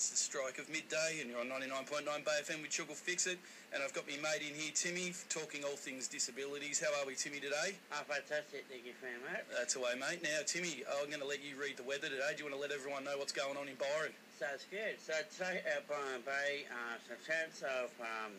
It's the strike of midday, and you're on 99.9 Bay FM with Chuckle Fix It. And I've got my mate in here, Timmy, talking all things disabilities. How are we, Timmy, today? Oh, fantastic. Thank you very much. That's away, mate. Now, Timmy, I'm going to let you read the weather today. Do you want to let everyone know what's going on in Byron? Sounds good. So today at Byron Bay, uh, some chance of um,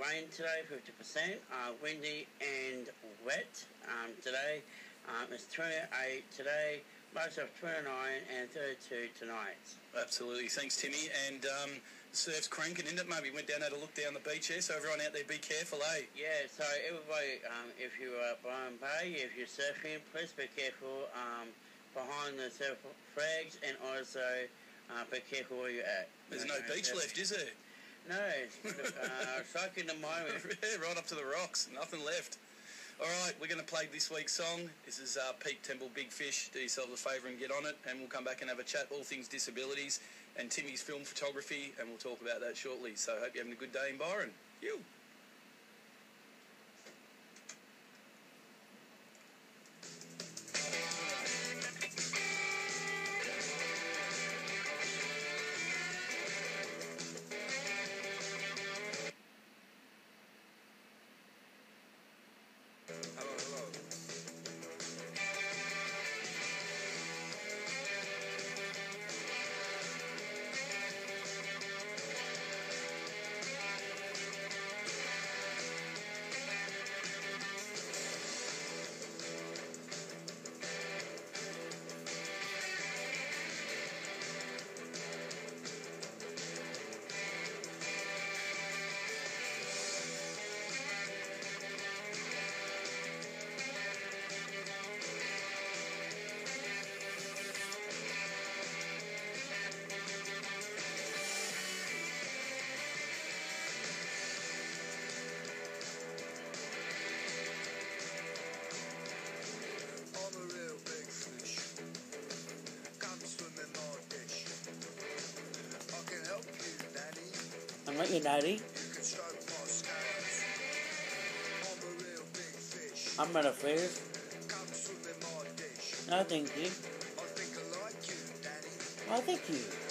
rain today, 50%, uh, windy and wet um, today. Um, it's 28 today, of 29 and 32 tonight. Absolutely. Thanks, Timmy. And um, surf's cranking, isn't it? Maybe went down, had a look down the beach there. So everyone out there, be careful, eh? Yeah, so everybody, um, if you are at Byron Bay, if you're surfing, please be careful um, behind the surf flags and also uh, be careful where you're at. There's no beach left, is there? No, uh, soak in the moment. yeah, right up to the rocks. Nothing left. All right, we're going to play this week's song. This is uh, Peep Tempel, Big Fish. Do yourself a favour and get on it, and we'll come back and have a chat, all things disabilities, and Timmy's film photography, and we'll talk about that shortly. So hope you're having a good day in Byron. You. Your. You stroke. I'm not a fish. Come swim in my dish. No, thank you. I think you,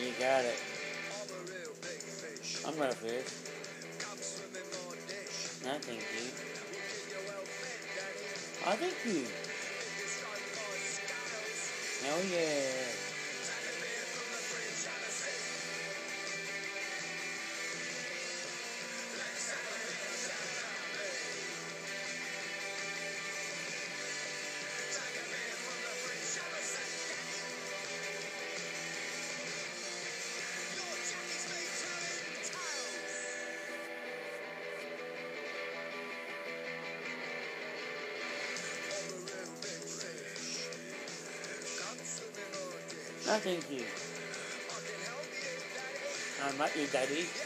You got it. I'm my dish. No, thank you. We'll keep you scales. Oh, yeah. Thank you. I can help you, Daddy.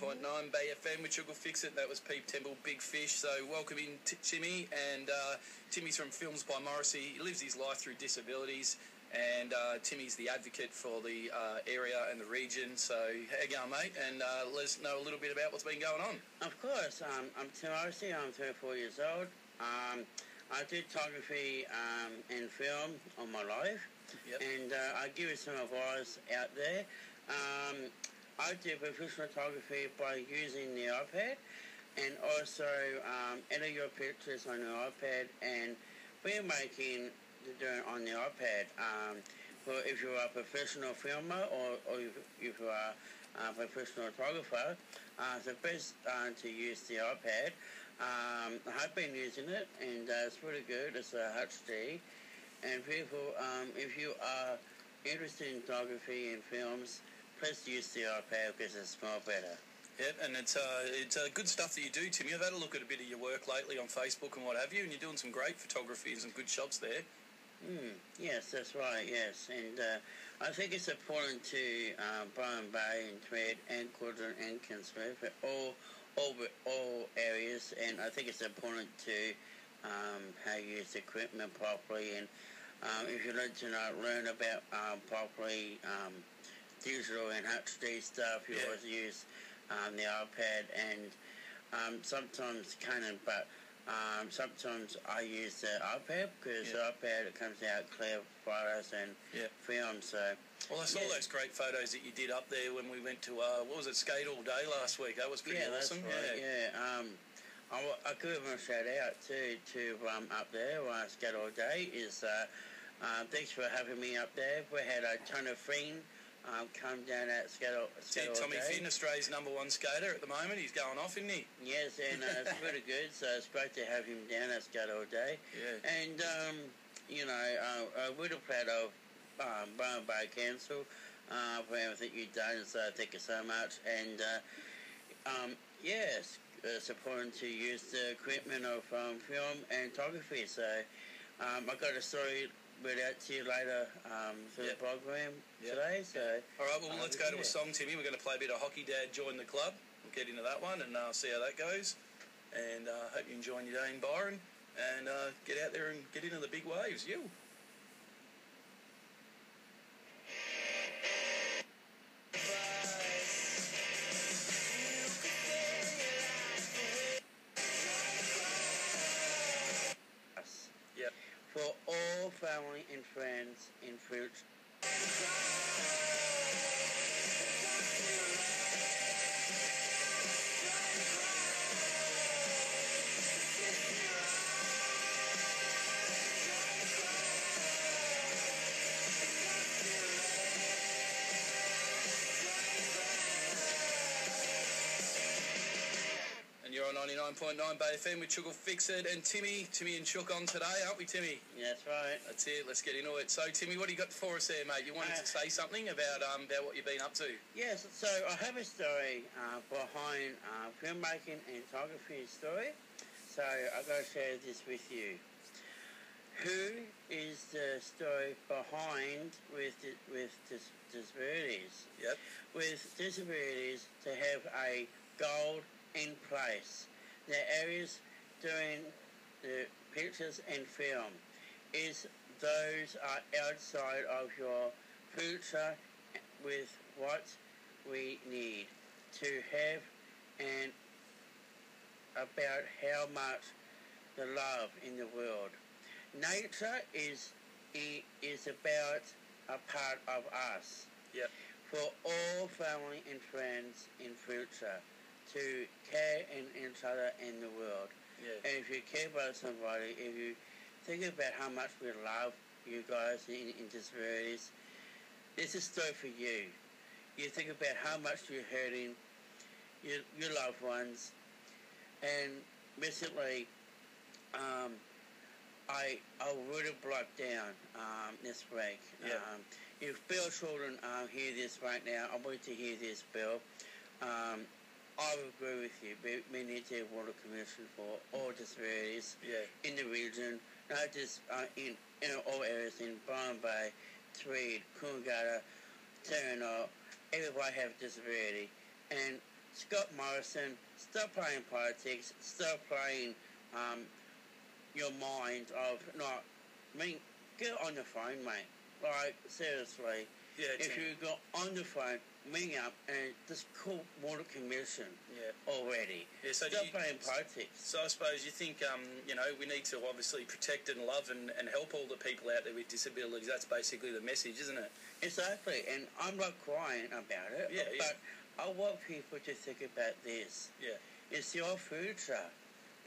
101.9 Bay FM with Chuckle Fix It. That was Peep Tempel, Big Fish. So welcome in T- Timmy. And uh, Timmy's from Films by Morrissey. He lives his life through disabilities. And uh, Timmy's the advocate for the uh, area and the region. So how you going, mate? And uh, let us know a little bit about what's been going on. Of course. Um, I'm Tim Morrissey. I'm 34 years old. Um, I do photography um, and film all my life. Yep. And uh, I give you some advice out there. Um, I do professional photography by using the iPad and also um, edit your pictures on the iPad and filmmaking to do it on the iPad. Um, if you are a professional filmer or, or if, if you are a professional photographer, uh, the best uh, to use the iPad. Um, I have been using it, and uh, it's pretty good. It's a HD, and people, um, if you are interested in photography and films, please use the iPad because it's more better. Yep, and it's uh, it's uh, good stuff that you do, Timmy. I've had a look at a bit of your work lately on Facebook and what have you, and you're doing some great photography and some good shots there. Mm, yes, that's right. Yes, and uh, I think it's important to uh, Byron Bay and Tweed and Cudgen and Kingscliff, all all all areas, and I think it's important to um, how you use equipment properly, and um, if you learn to not learn about um, properly um, digital and HD stuff, you Yeah. always use um, the iPad, and um, sometimes Canon, but um, sometimes I use the iPad because Yeah. the iPad it comes out clear photos and Yeah. film. So Well, I saw Yeah. those great photos that you did up there when we went to uh, what was it, skate all day last week. That was pretty yeah, awesome. that's right. Yeah. Um, I, I could give them a shout out too to um, up there where I skate all day. Is uh, uh, thanks for having me up there. We had a ton of friends um, come down at skate all, See, skate Tommy day. Finn, Australia's number one skater at the moment. He's going off, isn't he? Yes, and uh, it's pretty good. So it's great to have him down at all day. Yeah. And, um, you know, uh, I'm really proud of um, Byron Bay Council uh, for everything you've done, so thank you so much. And, uh, um, yes, it's important to use the equipment of um, film and photography. So um, I've got a story read out to you later um, through Yep. the program Yep. today. So, All right, well, Uh, let's go to yeah. a song, Timmy. We're going to play a bit of Hockey Dad Join the Club. We'll get into that one and uh, see how that goes. And uh, hope you're enjoying your day in Byron. And uh, get out there and get into the big waves. You. Family and friends in fruit 99.9 Bay FM with Chuckle Fix It. And Timmy, Timmy and Chuck on today, aren't we, Timmy? That's right. That's it. Let's get into it. So, Timmy, what do you got for us there, mate? You wanted Uh, to say something about um, about what you've been up to? Yes, so I have a story uh, behind uh, filmmaking and photography story. So I'm going to share this with you. Who is the story behind with with dis- disabilities? Yep. With disabilities to have a goal in place. The areas doing the pictures and film is those are outside of your future with what we need to have and about how much the love in the world. Nature is is about a part of us. Yep. For all family and friends in future to care in each other in the world. Yeah. And if you care about somebody, if you think about how much we love you guys in, in disabilities, this is story for you. You think about how much you're hurting your, your loved ones. And recently, um, I I really broke down um, this week. Yeah. Um, if Bill children uh, hear this right now, I want you to hear this, Bill. Um, I would agree with you. We, we need to have water commission for all disabilities Yeah. in the region, not just uh, in, in all areas in Byron Bay, Tweed, Coolangatta, Terranora, everybody have disability. And Scott Morrison, stop playing politics, stop playing um, your mind of not, I mean, get on the phone, mate. Like, seriously, Yeah. if you go on the phone, ring up and just call Water Commission Yeah. already. Yeah. So, Stop you, playing politics. so I suppose you think um, you know we need to obviously protect and love and, and help all the people out there with disabilities. That's basically the message, isn't it? Exactly, and I'm not crying about it, Yeah, yeah. but I want people to think about this. Yeah. It's your future.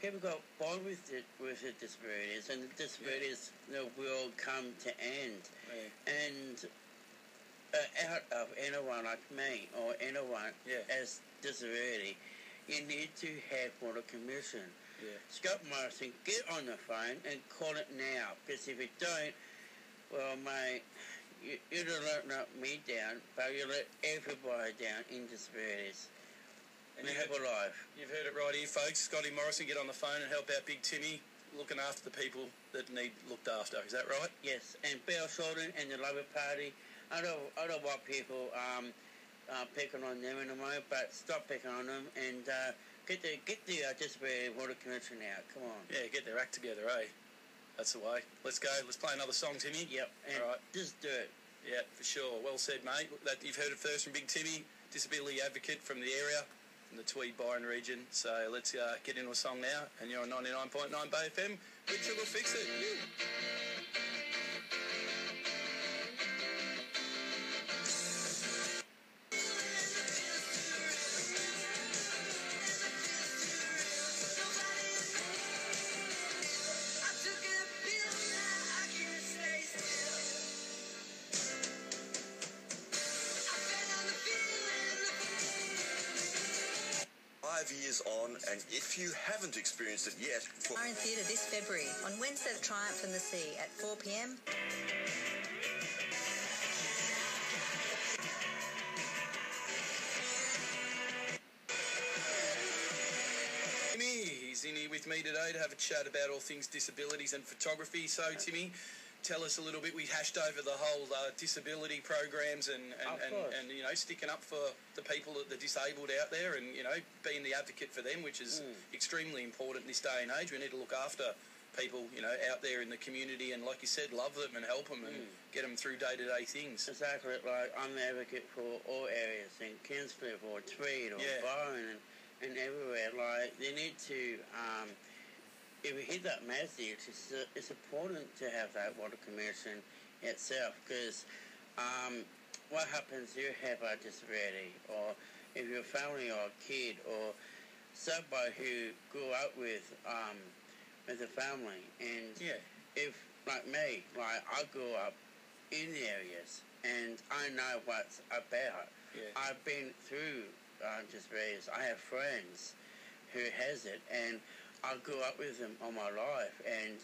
People got born with it, with the disabilities, and the disabilities you know, will come to end. Yeah. And uh, out of anyone like me or anyone Yeah. as disability, you need to have water commission. Yeah. Scott Morrison, get on the phone and call it now. Because if you don't, well, mate, you, it'll let not me down, but you'll let everybody down in disabilities. And we you have heard, a life. you've heard it right here, folks. Scotty Morrison, get on the phone and help out Big Timmy, looking after the people that need looked after. Is that right? Yes, and Bill Shorten and the Labor Party. I don't, I don't want people um, uh, picking on them in a anymore, but stop picking on them and uh, get the get the uh, Disability Water Commission out. Come on. Yeah, get their act together, eh? That's the way. Let's go. Let's play another song, Timmy. Yep, and All right. just do it. Yeah, for sure. Well said, mate. That you've heard it first from Big Timmy, disability advocate from the area, from the Tweed Byron region. So let's uh, get into a song now. And you're on 99.9 Bay FM. Richard will fix it. Five years on, and if you haven't experienced it yet, for Are in theatre this February on Wednesday the Triumph in the Sea at 4 pm. Timmy, he's in here with me today to have a chat about all things disabilities and photography. So, Timmy, tell us a little bit. We hashed over the whole uh, disability programs and and, and, and you know sticking up for the people, that the disabled out there, and you know being the advocate for them, which is Mm. extremely important in this day and age. We need to look after people, you know, out there in the community, and like you said, love them and help them and Mm. get them through day to day things. Exactly, like I'm the advocate for all areas in Kingscliff or Tweed or Yeah. Byron and, and everywhere. Like they need to, um, if we hit that message, it's, uh, it's important to have that water commission itself because um, what happens you have a disability or if your family or a kid or somebody who grew up with um, with a family and Yeah, if like me, like I grew up in the areas and I know what's about. yeah, I've been through uh, disabilities. I have friends who has it, and I grew up with them all my life, and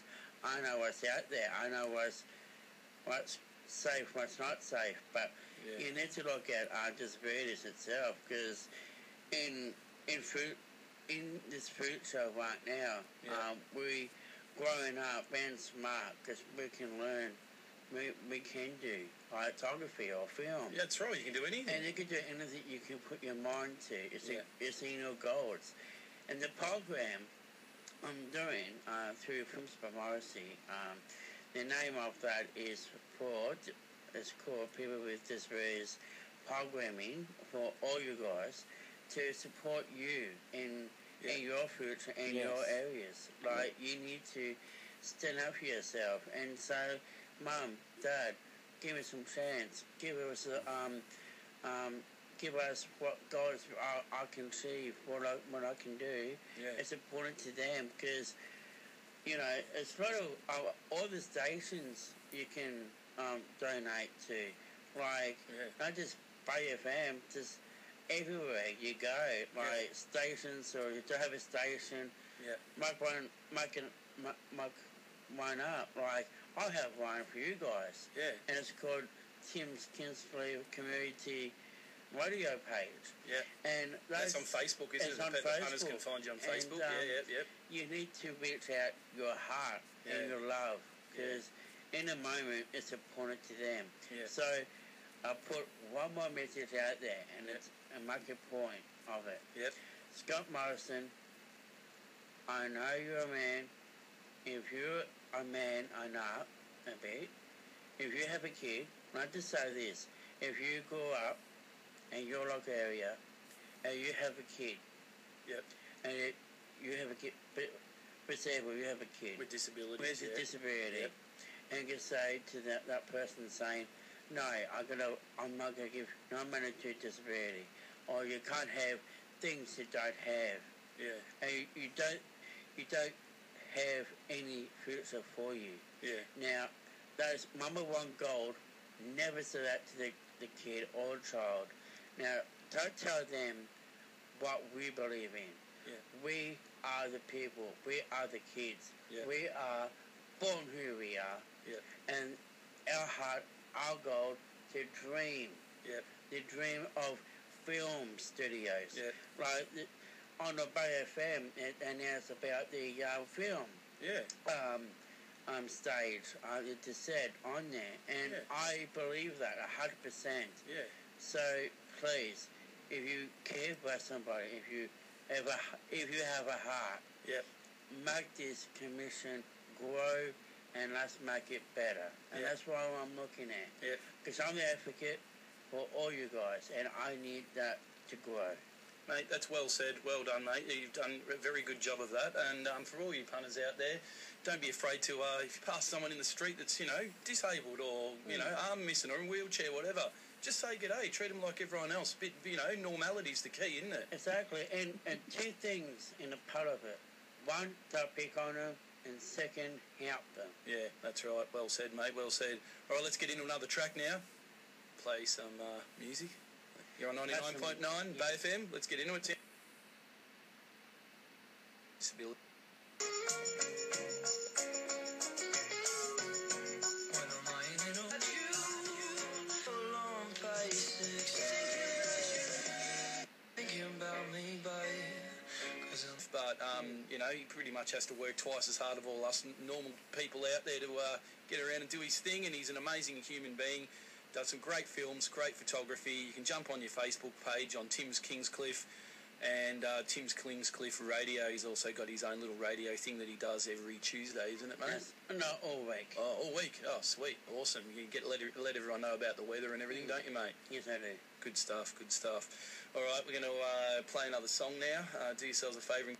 I know what's out there. I know what's what's safe, what's not safe. But yeah. you need to look at uh, disabilities itself because in in food in this food show right now, Yeah. um, we growing up and smart because we can learn. We, we can do like photography or film. Yeah, that's right. You can do anything. And you can do anything you can put your mind to. It's, Yeah. a, it's in your goals. And the program I'm doing uh, through by Morrissey, um, the name of that is for, it's called People with Disabilities Programming for all you guys to support you in, Yeah. in your future and Yes. your areas. Like, you need to stand up for yourself and say, Mum, Dad, give me some chance. Give us a, um, um, give us what God I, I can achieve, what I, what I can do. yeah, It's important to them because, you know, it's of uh, all the stations you can um, donate to, like yeah, not just Bay FM, just everywhere you go, like stations or you don't have a station, yeah. make one, make, an, make one up. Like I have one for you guys yeah. and it's called Tim's Kingscliff Community Radio page. Yeah. And That's on Facebook, isn't it? on The punters can find you on And, Facebook. um, yeah, yeah, yeah. you need to reach out your heart Yeah. and your love Yeah. because in a moment it's important to them. Yeah. So I put one more message out there and Yeah. it's and make a point of it. Yep. Scott Morrison, I know you're a man. If you're a man, I know a bit. If you have a kid, not to say this, if you grow up in your local area and you have a kid, Yep. and it, you have a kid, but for example, you have a kid With disabilities. with yeah. a disability, Yep. and you say to that, that person saying, no, I'm gonna, I'm not gonna give non-monetary disability, or you can't have things you don't have, yeah, and you, you don't, you don't have any future for you. yeah, Now, those number one gold. never say that to the, the kid or child. Now, don't tell them what we believe in. Yeah. We are the people. We are the kids. Yeah. We are born who we are. Yeah. And our heart, our goal, to dream. Yeah. The dream of film studios. Yeah. Like the, on the Bay FM, it announced about the uh, film Yeah. um, um, stage. Uh, it is said on there, and Yeah. I believe that a hundred percent. Yeah. So please, if you care about somebody, if you have a, if you have a heart, Yep. make this commission grow, and let's make it better. And Yeah. that's what I'm looking at. Yep. Because I'm the advocate for all you guys, and I need that to grow. Mate, that's well said. Well done, mate. You've done a very good job of that. And um, for all you punters out there, don't be afraid to, uh, if you pass someone in the street that's, you know, disabled or, you know, arm missing or in a wheelchair, whatever, just say good day, Treat them like everyone else. Bit, you know, normality's the key, isn't it? Exactly, and, and two things in a part of it. One, don't pick on them, and second, help them. Yeah, that's right. Well said, mate. Well said. All right, let's get into another track now. Play some uh, music. You're on 99.9 Bay FM. Let's get into it. Tim. Disability. Um, you know, he pretty much has to work twice as hard of all us normal people out there to uh, get around and do his thing. And he's an amazing human being. Does some great films, great photography. You can jump on your Facebook page on Tim's Kingscliff and uh, Tim's Kingscliff Radio. He's also got his own little radio thing that he does every Tuesday, isn't it, mate? No, all week. Oh, all week. Oh, sweet, awesome. You get let let everyone know about the weather and everything, don't you, mate? Yes, I do. Good stuff. Good stuff. All right, we're going to uh, play another song now. Uh, do yourselves a favour. and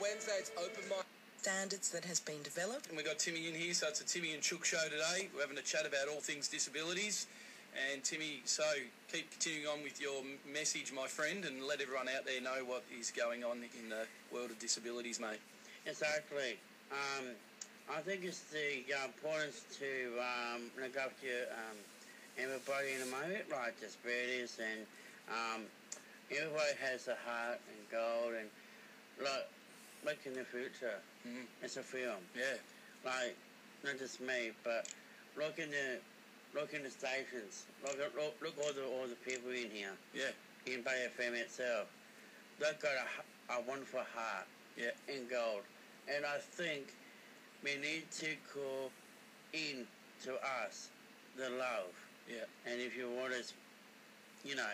Wednesday, it's open mic. standards that has been developed. And we've got Timmy in here, so it's a Timmy and Chook show today. We're having a chat about all things disabilities. And Timmy, so keep continuing on with your message, my friend, and let everyone out there know what is going on in the world of disabilities, mate. Exactly. Um, I think it's the uh, importance to um, look after um, everybody in the moment, like disabilities, and um, everybody has a heart and goal, and like, look in the future. Mhm. It's a film. Yeah, like not just me, but look in the look in the stations. Look at look, look all the all the people in here yeah, in Bay FM itself. They've got a, a wonderful heart yeah, in gold, and I think we need to call in to us the love. yeah. And if you want us, you know,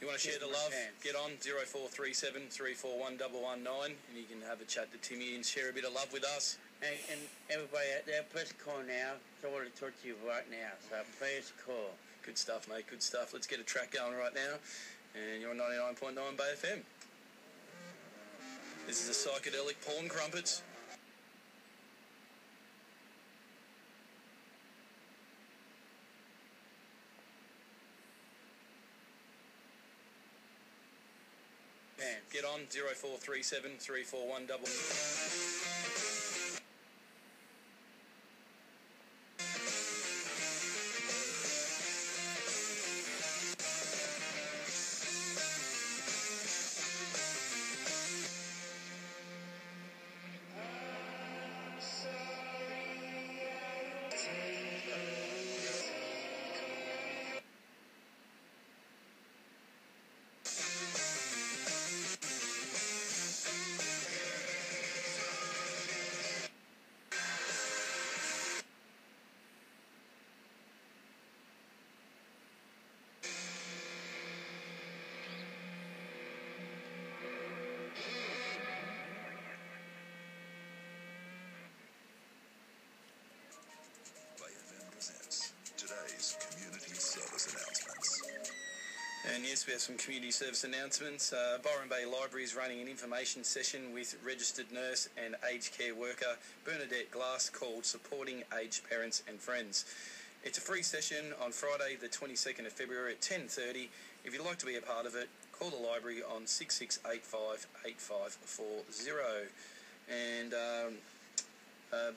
You want to share the love? chance. Get on 0437 341 119 and you can have a chat to Timmy and share a bit of love with us. and, and everybody out there, please call now. So I want to talk to you right now. So please call. Good stuff, mate. Good stuff. Let's get a track going right now. And you're on 99.9 Bay FM. This is a psychedelic porn crumpets. Get on 0437 341 Yes, we have some community service announcements. Uh, Byron Bay Library is running an information session with registered nurse and aged care worker Bernadette Glass called Supporting Aged Parents and Friends. It's a free session on Friday, the 22nd of February at 10.30. If you'd like to be a part of it, call the library on 6685 8540. And um, uh,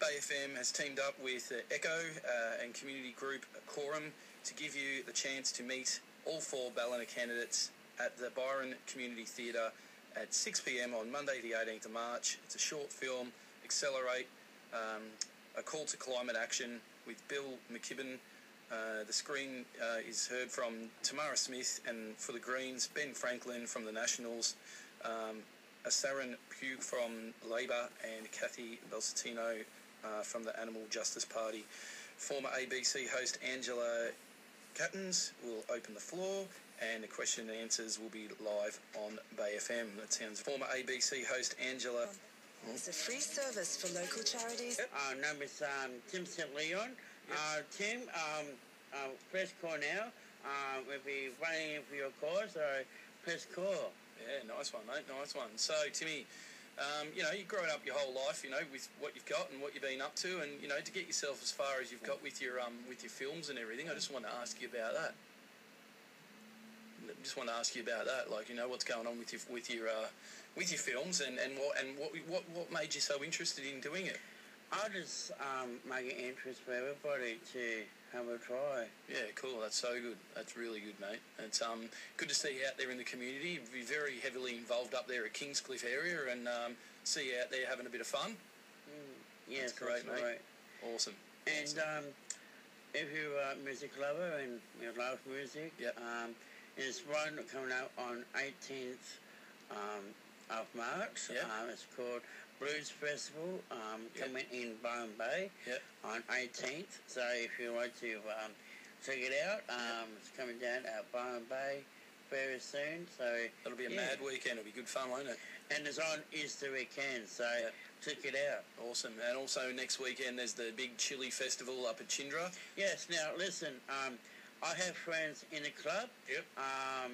Bay FM has teamed up with uh, Echo uh, and community group Quorum to give you the chance to meet all four Ballina candidates at the Byron Community Theatre at 6 pm on Monday, the 18th of March. It's a short film, Accelerate, um, a call to climate action with Bill McKibben. Uh, the screen uh, is heard from Tamara Smith and for the Greens, Ben Franklin from the Nationals, um, Asren Pugh from Labor, and Kathy Belsatino uh, from the Animal Justice Party. Former ABC host Angela Catterns will open the floor, and the question and answers will be live on Bay FM. That sounds former ABC host Angela. It's a free service for local charities. Our name is um, Tim St. Leon. Uh, Tim, um, uh, press call now. Uh, we'll be waiting for your call, so press call. Yeah, nice one, mate. Nice one. So, Timmy, um, you know, you've grown up your whole life, you know, with what you've got and what you've been up to, and you know, to get yourself as far as you've got with your um, with your films and everything. I just want to ask you about that. Just want to ask you about that, like you know, what's going on with your with your uh, with your films, and, and what and what what what made you so interested in doing it? I just um, make an interest for everybody to have a try. Yeah, cool. That's so good. That's really good, mate. It's um good to see you out there in the community. Be very heavily involved up there at Kingscliff area, and um, see you out there having a bit of fun. Yes, great, that's mate. right. Awesome. And um, if you're a music lover and you love music, Yep. um, there's one coming out on 18th um, of March. Yep. Um, it's called Blues Festival, um, Yep. coming in Byron Bay Yep. on 18th. So if you want to um, check it out, um, it's coming down at Byron Bay very soon. So it'll be a yeah. mad weekend. It'll be good fun, won't it? And it's on Easter weekend, so Yep. check it out. Awesome. And also next weekend there's the big chili festival up at Chindra. Yes, now listen, um, I have friends in the club. Yep. Um,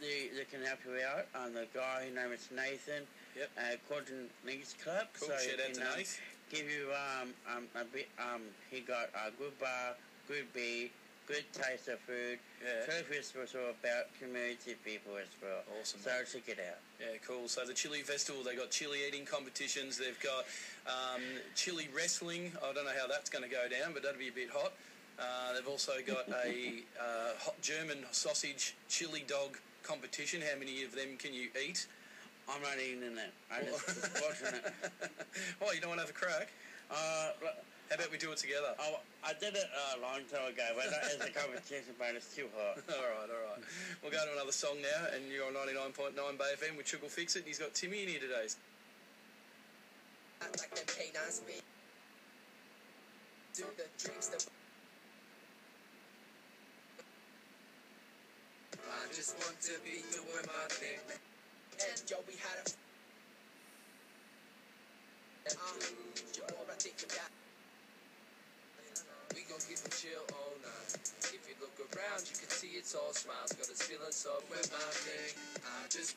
they, they can help you out. Um, the guy, his name is Nathan. Yep. Uh, Cudgen Leagues Club. Cool. So Shout he out to Give you um, um, a bit. Um, he got a good bar, good beer, good taste of food. Yeah. Service was all about community people as well. Awesome, So mate. check it out. Yeah, cool. So the chili festival, they've got chili eating competitions. They've got um, chili wrestling. I don't know how that's going to go down, but that'll be a bit hot. Uh, they've also got a uh, hot German sausage chili dog competition. How many of them can you eat? I'm not eating it. I just watching it. well, you don't want to have a crack? Uh, How about we do it together? I, I did it a long time ago, but that is a competition, but it's too hot. All right, all right. We'll go to another song now, and you're on 99.9 Bay FM with Triple Fix It. and He's got Timmy in here today. Like them K9. Do the drinks that. I just want to be doing my thing. And yo, we had a. Um, yo, I think you got. We gon' keep it chill all night. If you look around, you can see it's all smiles. Got us feeling so with my thing. I just.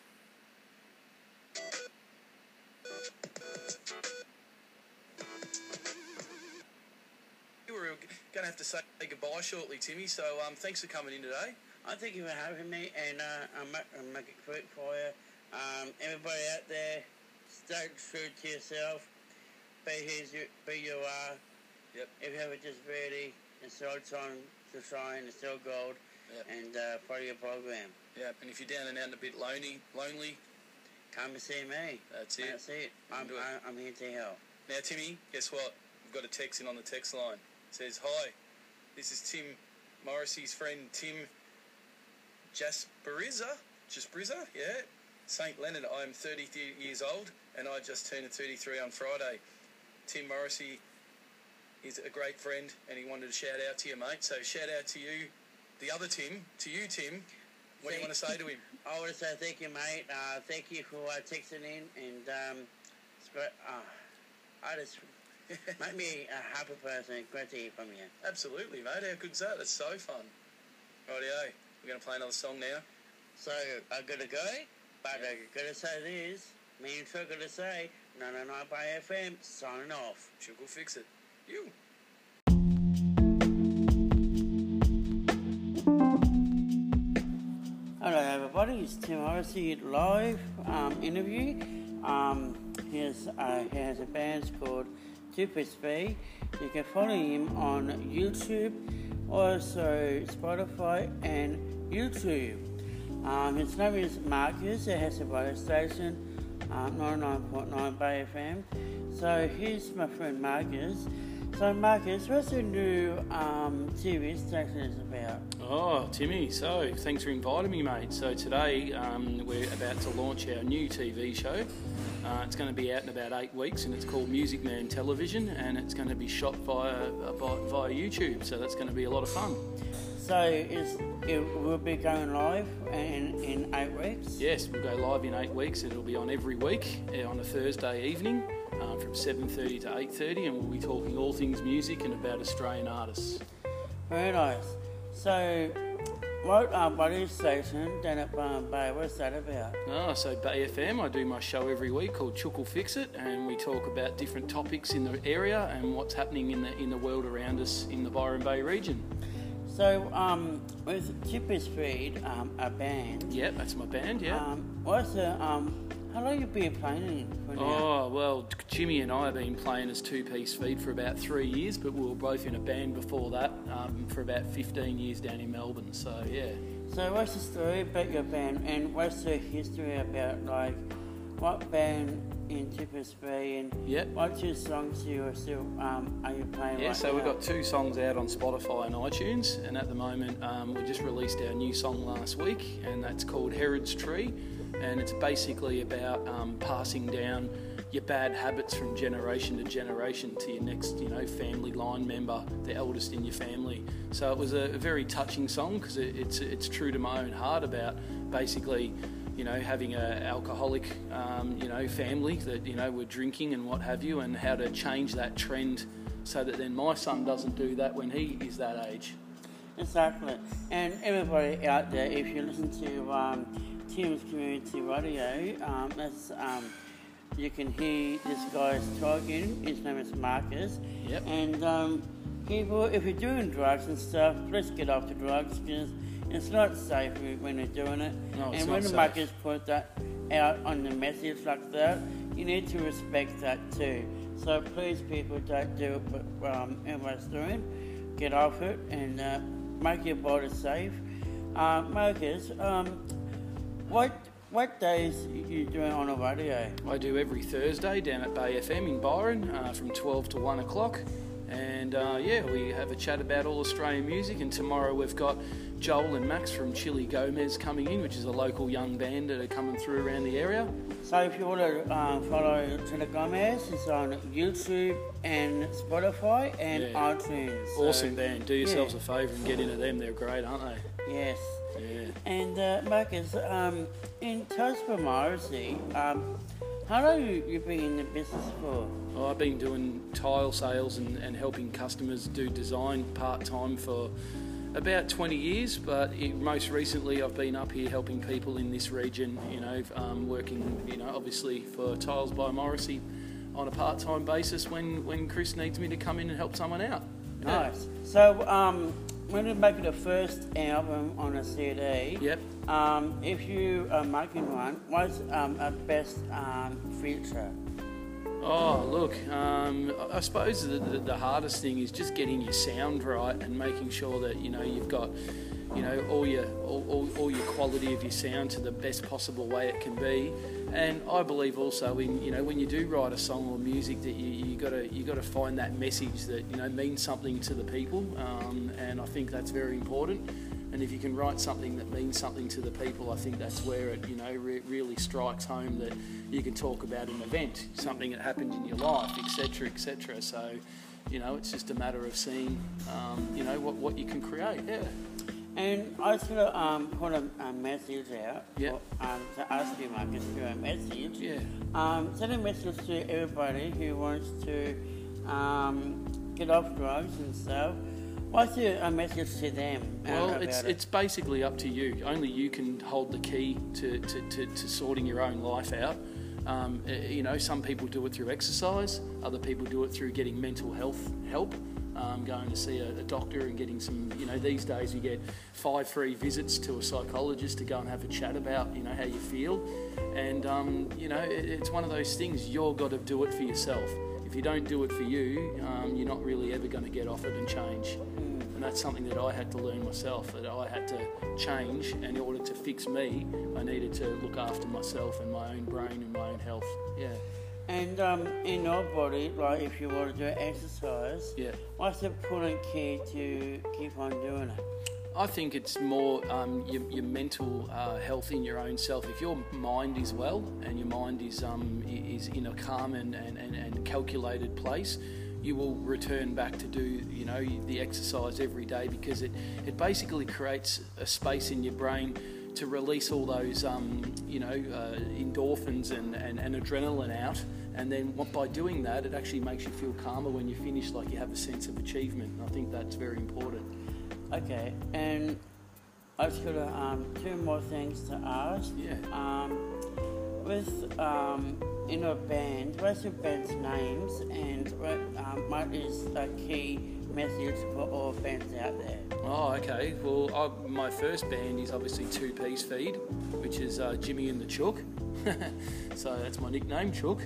We're going to have to say goodbye shortly, Timmy. So um, thanks for coming in today. I thank you for having me, and uh, I'll, make, I'll make it quick for you. Um, everybody out there, stay true to yourself. Be who you, be you are. Yep. If you have a disability, it's still time to shine. It's still gold. Yep. And uh, follow your program. Yeah, and if you're down and out and a bit lonely, lonely, Come and see me. that's it. That's it. I'm, it. I'm here to help. Now, Timmy, guess what? We've got a text in on the text line. It says, Hi, this is Tim Morrissey's friend Tim Jasperiza. Jasperiza, yeah. St. Leonard, I'm 30 years old and I just turned 33 on Friday. Tim Morrissey is a great friend and he wanted to shout out to you, mate. So, shout out to you, the other Tim, to you, Tim. What do you want to say to him? I want to say thank you, mate. Uh, thank you for uh, texting in, and um, it's great. Uh, I just make me a happy person. Great to hear from you. Absolutely, mate. How good's that? That's so fun. Rightio. We're going to play another song now. So I gotta go, but I gotta say this. Me and Phil gotta say, no, no, no, by FM, signing off. She'll go fix it. You. Hello, everybody. It's Tim Morrissey live um, interview. Um, here's, uh, he has a band called Stupid Speed. You can follow him on YouTube, also Spotify and YouTube. Um, his name is Marcus. He has a radio station, um, 99.9 Bay FM. So here's my friend Marcus. So Marcus, what's the new um, TV station is about? Oh, Timmy, so thanks for inviting me, mate. So today um, we're about to launch our new TV show. Uh, it's going to be out in about eight weeks and it's called Music Man Television and it's going to be shot via, uh, via YouTube. So that's going to be a lot of fun. So is, it will be going live in, in eight weeks? Yes, we'll go live in eight weeks. It'll be on every week uh, on a Thursday evening uh, from 7.30 to 8.30 and we'll be talking all things music and about Australian artists. Very nice. So, what um, radio station down at Byron Bay, what's that about? Ah, so Bay FM, I do my show every week called Chuckle Fix It, and we talk about different topics in the area and what's happening in the in the world around us in the Byron Bay region. So, um, with Chipper Speed, um, a band, Yeah, that's my band. Yeah. um, what's the, um, how long you been playing for now? Oh well, Jimmy and I have been playing as two piece feed for about three years, but we were both in a band before that um, for about 15 years down in Melbourne. So yeah. So, what's the story about your band, and what's the history about, like, what band in Chipper Speed, and Yep. what two songs you are still, um, are you playing Yeah, right so we've got two songs out on Spotify and iTunes, and at the moment um, we just released our new song last week, and that's called Herod's Tree, and it's basically about um, passing down your bad habits from generation to generation to your next, you know, family line member, the eldest in your family. So it was a, a very touching song because it, it's it's true to my own heart about basically you know, having a alcoholic, um, you know, family that you know were drinking and what have you, and how to change that trend so that then my son doesn't do that when he is that age. Exactly. And everybody out there, if you listen to um, Tim's Community Radio, um, that's, um, you can hear this guy's talking. His name is Marcus. Yep. And um, people, if you're doing drugs and stuff, please get off the drugs because it's not safe when you're doing it. No, it's and when the Marcus put that out on the message like that, you need to respect that too. So please, people, don't do what um, everyone's doing. Get off it and uh, make your body safe. Uh, Marcus, um, what what days you doing on the radio? I do every Thursday down at Bay FM in Byron uh, from 12 to 1 o'clock. And uh, yeah, we have a chat about all Australian music. And tomorrow we've got Joel and Max from Chili Gomez coming in, which is a local young band that are coming through around the area. So if you want to uh, follow Tina Gomez, it's on YouTube and Spotify and Yeah. iTunes. So, Awesome band. Do yourselves yeah. a favour and get into them. They're great, aren't they? Yes. Yeah. And uh, Marcus, um, in Tosca Morrissey, um, how long you you been in the business for? Well, I've been doing tile sales and, and helping customers do design part time for about 20 years, but it, most recently I've been up here helping people in this region, you know, um, working, you know, obviously for Tiles by Morrissey on a part time basis when, when Chris needs me to come in and help someone out. Yeah. Nice. So um, when you make the first album on a CD, Yep. um, if you are making one, what's um, a best um, feature? Oh, look, um, I- suppose the, the, the hardest thing is just getting your sound right and making sure that, you know, you've got, you know, all your, all, all, all your quality of your sound to the best possible way it can be. And I believe also in, you know, when you do write a song or music that you, you gotta, you gotta find that message that, you know, means something to the people. Um, and I think that's very important. And if you can write something that means something to the people, I think that's where it, you know, re- really strikes home that you can talk about an event, something that happened in your life, etc., etc. So, you know, it's just a matter of seeing, um, you know, what, what you can create. Yeah. And I to um, put a, a message out Yeah. for, um, to ask you, Marcus, to a message. Yeah. Um, send a message to everybody who wants to um, get off drugs and stuff. What's your a message to them? uh, Well, it's it? it's basically up to you. Only you can hold the key to, to, to, to sorting your own life out. Um, eh, you know, some people do it through exercise. Other people do it through getting mental health help. Um, going to see a, a doctor and getting some. You know, these days you get five free visits to a psychologist to go and have a chat about you know how you feel. And um, you know, it, it's one of those things. You've got to do it for yourself. If you don't do it for you, um, you're not really ever going to get off it and change. and that's something that I had to learn myself. That I had to change, and in order to fix me, I needed to look after myself and my own brain and my own health. Yeah. And um, in your body, like if you want to do exercise, Yeah. what's the important key to keep on doing it? I think it's more um, your, your mental uh, health in your own self. If your mind is well and your mind is um, is in a calm and, and, and, calculated place, you will return back to do you know the exercise every day because it, it basically creates a space in your brain to release all those um, you know uh, endorphins and, and, and adrenaline out and then by doing that it actually makes you feel calmer when you finish like you have a sense of achievement and I think that's very important. Okay, and I've just got uh, um, two more things to ask. Yeah. Um, with um, in a band, what's your band's names and what, um, what is the key message for all bands out there? Oh, okay. Well, I, my first band is obviously Two Piece Feed, which is uh, Jimmy and the Chook. so that's my nickname, Chook.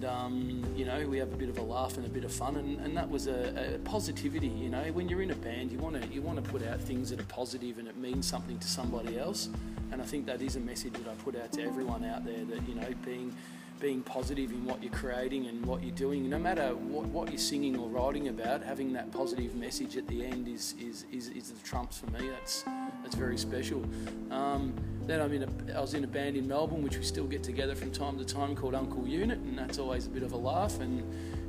And, um, you know, we have a bit of a laugh and a bit of fun, and, and that was a, a positivity, you know. When you're in a band, you want to you want to put out things that are positive and it means something to somebody else. And I think that is a message that I put out to everyone out there that, you know, being being positive in what you're creating and what you're doing, no matter what, what you're singing or writing about, having that positive message at the end is is, is, is the trumps for me. That's that's very special. Um, then I'm in a, I was in a band in Melbourne, which we still get together from time to time, called Uncle Unit, and that's always a bit of a laugh. And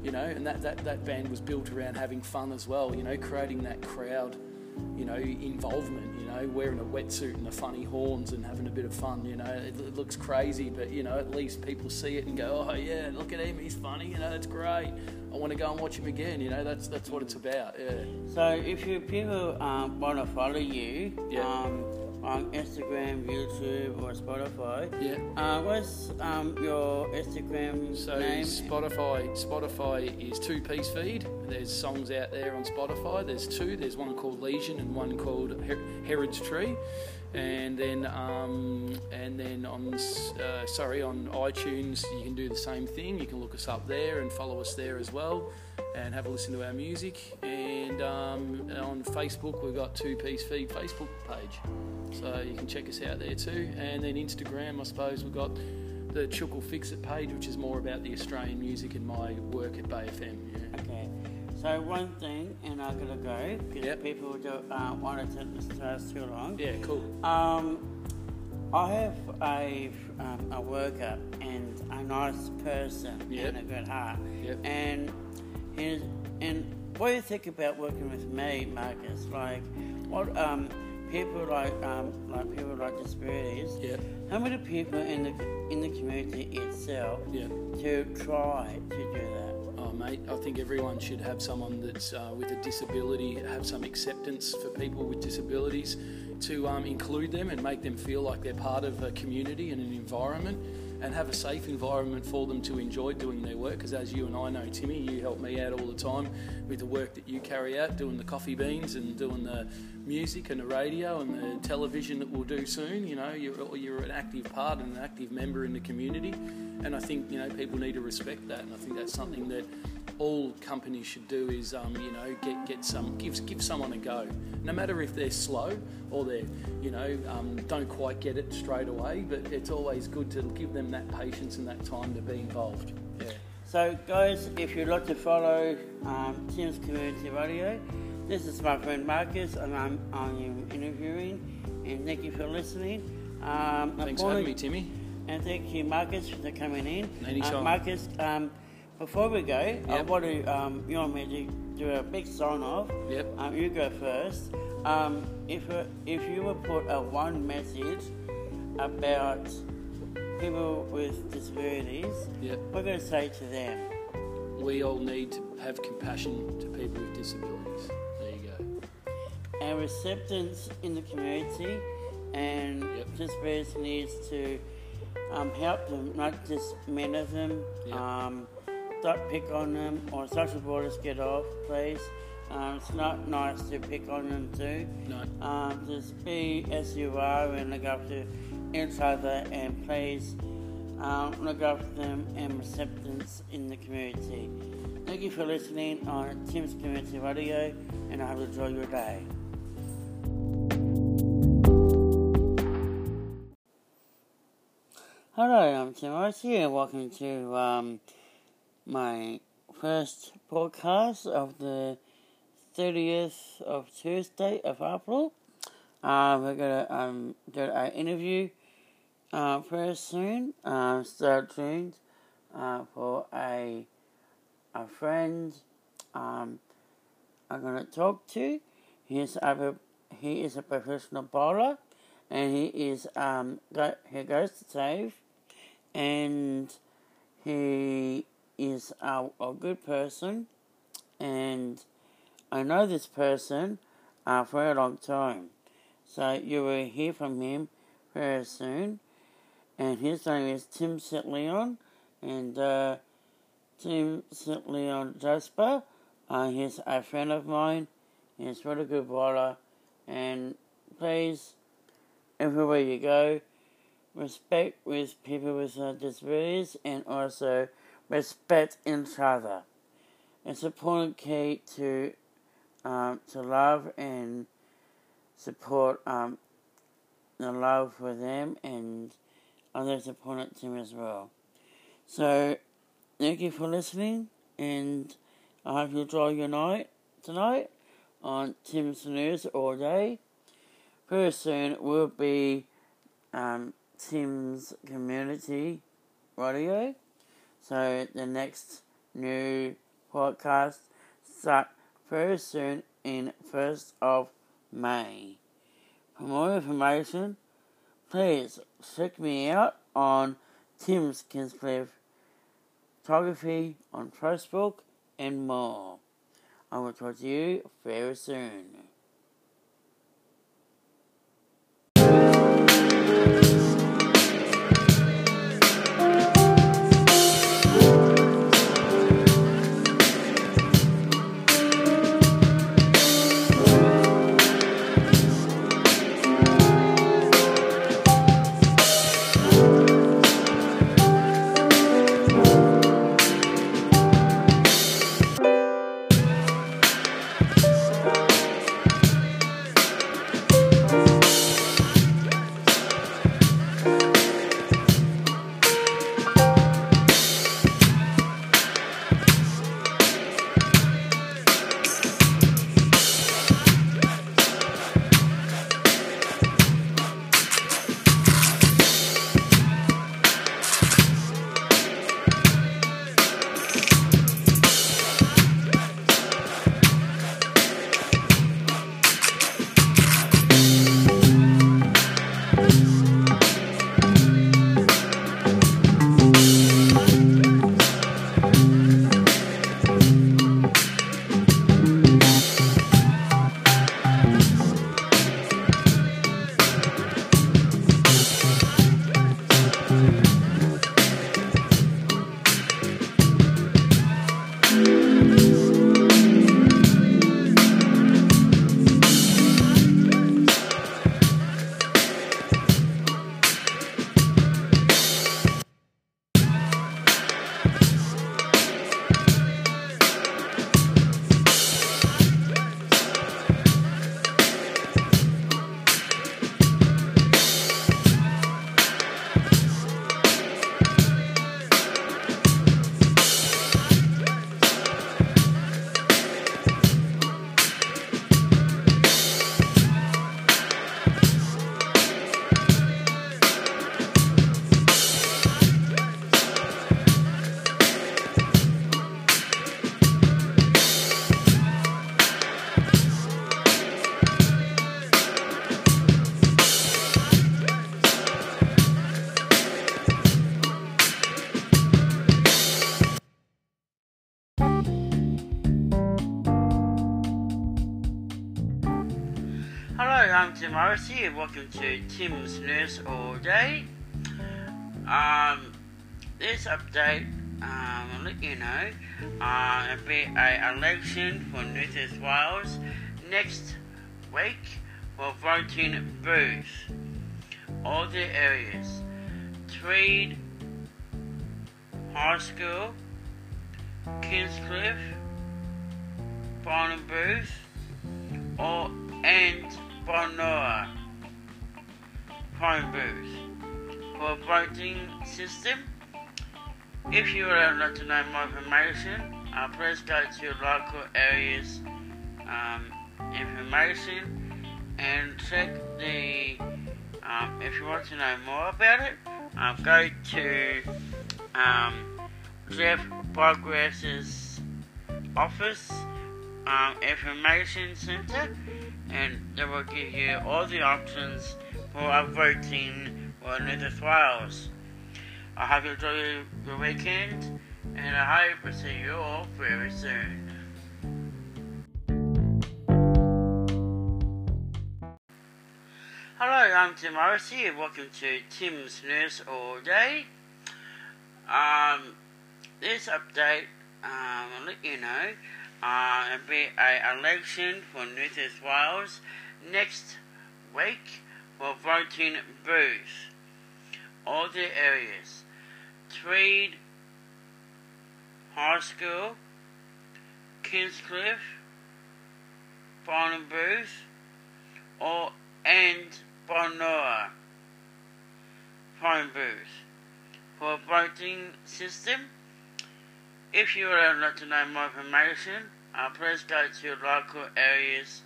you know, and that, that, that band was built around having fun as well. You know, creating that crowd, you know, involvement. You know, wearing a wetsuit and the funny horns and having a bit of fun. You know, it, it looks crazy, but you know, at least people see it and go, oh yeah, look at him, he's funny. You know, that's great. I want to go and watch him again. You know, that's that's what it's about. Yeah. So if you people um, want to follow you Yeah. um, on Instagram, YouTube, or Spotify, Yeah. uh, what's um, your Instagram So name? Spotify, Spotify is two piece feed. There's songs out there on Spotify. There's two. There's one called Legion and one called Her- Herod's Tree. And then, um, and then on, uh, sorry, on iTunes you can do the same thing. You can look us up there and follow us there as well, and have a listen to our music. And um, on Facebook we've got Two Piece Feed Facebook page, so you can check us out there too. And then Instagram, I suppose we've got the Chuckle Fix It page, which is more about the Australian music and my work at Bay FM. Yeah. Okay. So one thing, and I gotta go because Yep. people don't uh, want to listen to us too long. Yeah, cool. Um, I have a um, a worker and a nice person Yep. and a good heart. Yep. And his and what do you think about working with me, Marcus? Like, what um, people like um, like people like disabilities? Yeah. How many people in the in the community itself Yeah. to try to do that? Oh, mate, I think everyone should have someone that's uh, with a disability, have some acceptance for people with disabilities, to um, include them and make them feel like they're part of a community and an environment, and have a safe environment for them to enjoy doing their work. Because as you and I know, Timmy, you help me out all the time with the work that you carry out, doing the coffee beans and doing the music and the radio and the television that we'll do soon. You know, you're you're an active part and an active member in the community, and I think you know people need to respect that, and I think that's something that all companies should do is um, you know get get some give give someone a go, no matter if they're slow or they're you know um, don't quite get it straight away, but it's always good to give them that patience and that time to be involved. Yeah. So, guys, if you'd like to follow um, Tim's Community Radio, this is my friend Marcus, and I'm, I'm interviewing. And thank you for listening. Um, Thanks for having me, Timmy. And thank you, Marcus, for coming in. Anytime. Uh, Marcus, um, before we go, I want to, um, you want me to do a big sign off. Yep. Um, you go first. Um, if, uh, if you would put a one message about people with disabilities, Yep. we're going to say to them. We all need to have compassion to people with disabilities. And acceptance in the community and Yep. disabilities needs to um, help them, not just men of them. Yep. Um, don't pick on them or social borders get off, please. Um, it's not nice to pick on them too. No. Um, just be as you are and look after each other and please um, look after them and acceptance in the community. Thank Thank you for listening on Tim's Community Radio, and I hope you enjoy your day. Hello, I'm Tim Rossi, and welcome to um, my first podcast of the 30th of Tuesday of April. Uh, we're going to um, do an interview uh, very soon. Uh, stay tuned uh, for a, a friend um, I'm going to talk to. He's a, he is a professional bowler and he is um, go, he goes to save and he is a, a good person and I know this person uh, for a long time. So you will hear from him very soon. And his name is Tim St. Leon. And uh, Tim St. Leon Jasper, uh, he's a friend of mine. He's a really good bowler. And please, everywhere you go, respect with people with uh, disabilities and also respect each other. It's important key to um, to love and support um, the love for them and others important to as well. So thank you for listening and I hope you enjoy your night tonight on Tim's News all day. Very soon will be um, Tim's Community Radio. So the next new podcast start very soon in 1st of May. For more information, please check me out on Tim's Kingscliff Photography on Facebook and more. I will talk to you very soon. I'm Tim Morrissey and welcome to Tim's News All Day. Um, this update, um, I'll let you know, uh, it'll be an election for New South Wales next week for voting booths. All the areas. Tweed High School, Kingscliff, Barnum Booth, or and Banora phone booth for voting system. If you would like to know more information, uh, please go to your local areas um, information and check the. Um, if you want to know more about it, uh, go to um, Geoff Provest's office um, information center, and they will give you all the options for voting for New South Wales. I hope you enjoy your weekend, and I hope to see you all very soon. Hello, I'm Tim Morrissey, and welcome to Tim's News All Day. Um, this update, um, I'll let you know, uh, election for New South Wales next week for voting booths. All the areas. Tweed High School, Kingscliff, Barnum Booth, or and Banora phone booth for voting system. If you would like to know more information, uh, please go to local areas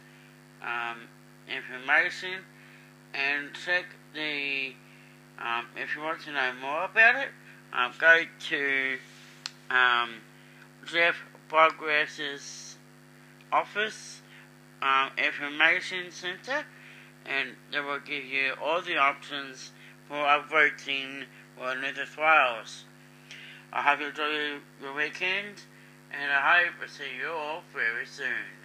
um, information and check the. Um, if you want to know more about it, um, go to um, Geoff Provest's office um, information center and they will give you all the options for voting for New South Wales. I hope you enjoy your weekend, and I hope to see you all very soon.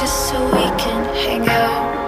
just so we can hang out.